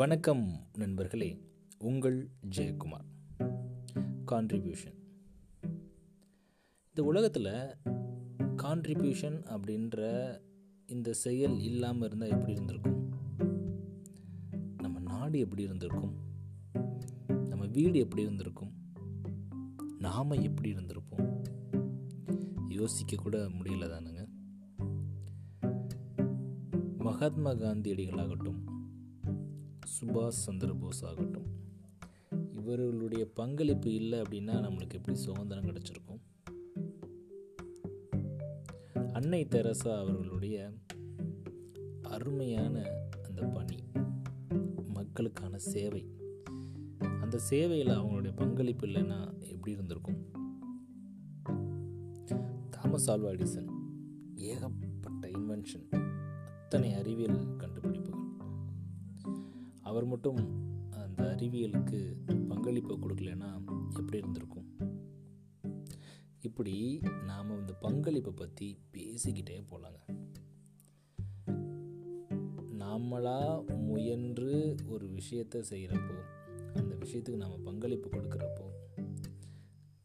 வணக்கம் நண்பர்களே உங்கள் ஜெயக்குமார். கான்ட்ரிபியூஷன் இந்த உலகத்தில் கான்ட்ரிபியூஷன் அப்படின்ற இந்த செயல் இல்லாமல் இருந்தால் எப்படி இருந்திருக்கும்? நம்ம நாடு எப்படி இருந்திருக்கும்? நம்ம வீடு எப்படி இருந்திருக்கும்? நாம் எப்படி இருந்திருப்போம்? யோசிக்க கூட முடியல தானுங்க. மகாத்மா காந்தியடிகளாகட்டும் சுபாஷ் சந்திர போஸ் ஆகட்டும். இவர்களுடைய பங்களிப்பு இல்லை அப்படின்னா நம்மளுக்கு எப்படி சுதந்திரம் கிடச்சிருக்கும்? அன்னை தெரசா அவர்களுடைய அருமையான அந்த பணி மக்களுக்கான சேவை. அந்த சேவையில் அவங்களுடைய பங்களிப்பு இல்லைன்னா எப்படி இருந்திருக்கும்? தாமஸ் ஆல்வா எடிசன் ஏகப்பட்ட இன்வென்ஷன் அத்தனை அறிவியல் கண்டுபிடிப்புகள். அவர் மட்டும் அந்த அறிவியலுக்கு பங்களிப்பை கொடுக்கலன்னா எப்படி இருந்திருக்கும்? இப்படி நாம் இந்த பங்களிப்பை பற்றி பேசிக்கிட்டே போகலாங்க நாமளாக முயன்று ஒரு விஷயத்தை செய்கிறப்போ அந்த விஷயத்துக்கு நாம் பங்களிப்பு கொடுக்குறப்போ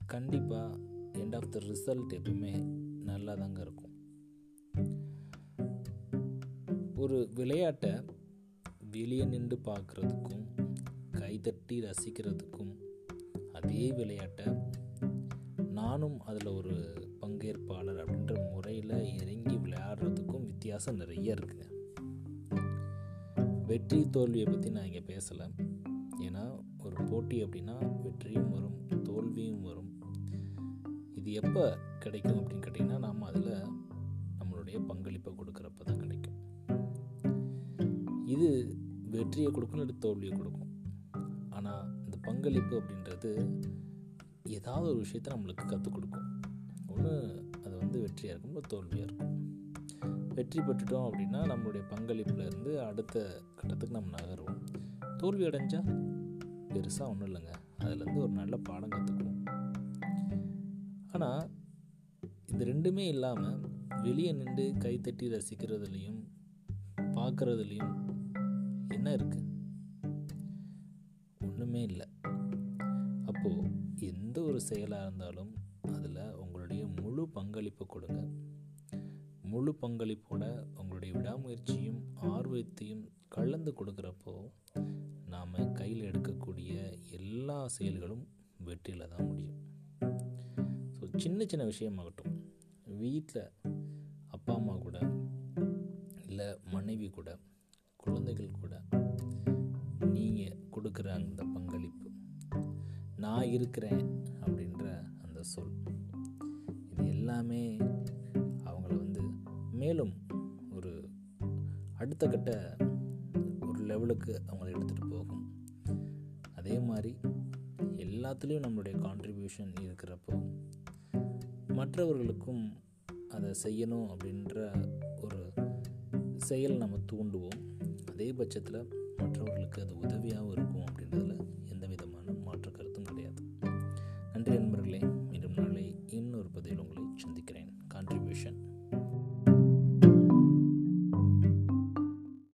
கண்டிப்பாக எண்ட் ஆஃப் த ரிசல்ட் எப்பவுமே நல்லா தாங்க இருக்கும். ஒரு விளையாட்டை வெளியே நின்று பார்க்குறதுக்கும் கைதட்டி ரசிக்கிறதுக்கும் அதே விளையாட்டை நானும் அதில் ஒரு பங்கேற்பாளர் அப்படின்ற முறையில் இறங்கி விளையாடுறதுக்கும் வித்தியாசம் நிறைய இருக்குங்க வெற்றி தோல்வியை பற்றி நான் இங்கே பேசலை. ஏன்னா ஒரு போட்டி அப்படின்னா வெற்றியும் வரும் தோல்வியும் வரும். இது எப்போ கிடைக்கும் அப்படின்னு கேட்டிங்கன்னா நாம் அதில் நம்மளுடைய பங்களிப்பை கொடுக்குறப்ப தான் கிடைக்கும். இது வெற்றியை கொடுக்கும் இல்லை தோல்வியை கொடுக்கும் ஆனால் இந்த பங்களிப்பு அப்படின்றது ஏதாவது ஒரு விஷயத்தை நம்மளுக்கு கற்றுக் கொடுக்கும். ஒன்று அது வந்து வெற்றியாக இருக்கும் இல்லை தோல்வியாக இருக்கும். வெற்றி பெற்றுட்டோம் அப்படின்னா நம்மளுடைய பங்களிப்புலேருந்து அடுத்த கட்டத்துக்கு நம்ம நகருவோம். தோல்வி அடைஞ்சால் பெருசாக ஒன்றும் இல்லைங்க. அதுலேருந்து ஒரு நல்ல பாடம் கற்றுக்குவோம் ஆனால் இது ரெண்டுமே இல்லாமல் வெளியே நின்று கைத்தட்டி ரசிக்கிறதுலையும் பார்க்குறதுலையும் என்ன இருக்கு? ஒன்றுமே இல்லை. அப்போது எந்த ஒரு செயலாக இருந்தாலும் அதில் உங்களுடைய முழு பங்களிப்பை கொடுங்க. முழு பங்களிப்போட உங்களுடைய விடாமுயற்சியும் ஆர்வத்தையும் கலந்து கொடுக்குறப்போ நாம் கையில் எடுக்கக்கூடிய எல்லா செயல்களும் வெற்றியில் தான் முடியும். ஸோ சின்ன சின்ன விஷயமாகட்டும். வீட்டில் அப்பா அம்மா கூட இல்லை மனைவி கூட குழந்தைகள் கூட நீங்கள் கொடுக்குற அந்த பங்களிப்பு நான் இருக்கிறேன் அப்படின்ற அந்த சொல் இது எல்லாமே அவங்கள வந்து மேலும் ஒரு அடுத்த கட்ட ஒரு லெவலுக்கு அவங்கள எடுத்துகிட்டு போகும். அதே மாதிரி எல்லாத்துலேயும் நம்மளுடைய கான்ட்ரிபியூஷன் இருக்கிறப்போ மற்றவர்களுக்கும் அதை செய்யணும் அப்படின்ற ஒரு செயல் நம்ம தூண்டுவோம். அதே பட்சத்தில் மற்றவர்களுக்கு அது உதவியாகவும் இருக்கும் அப்படின்றதுல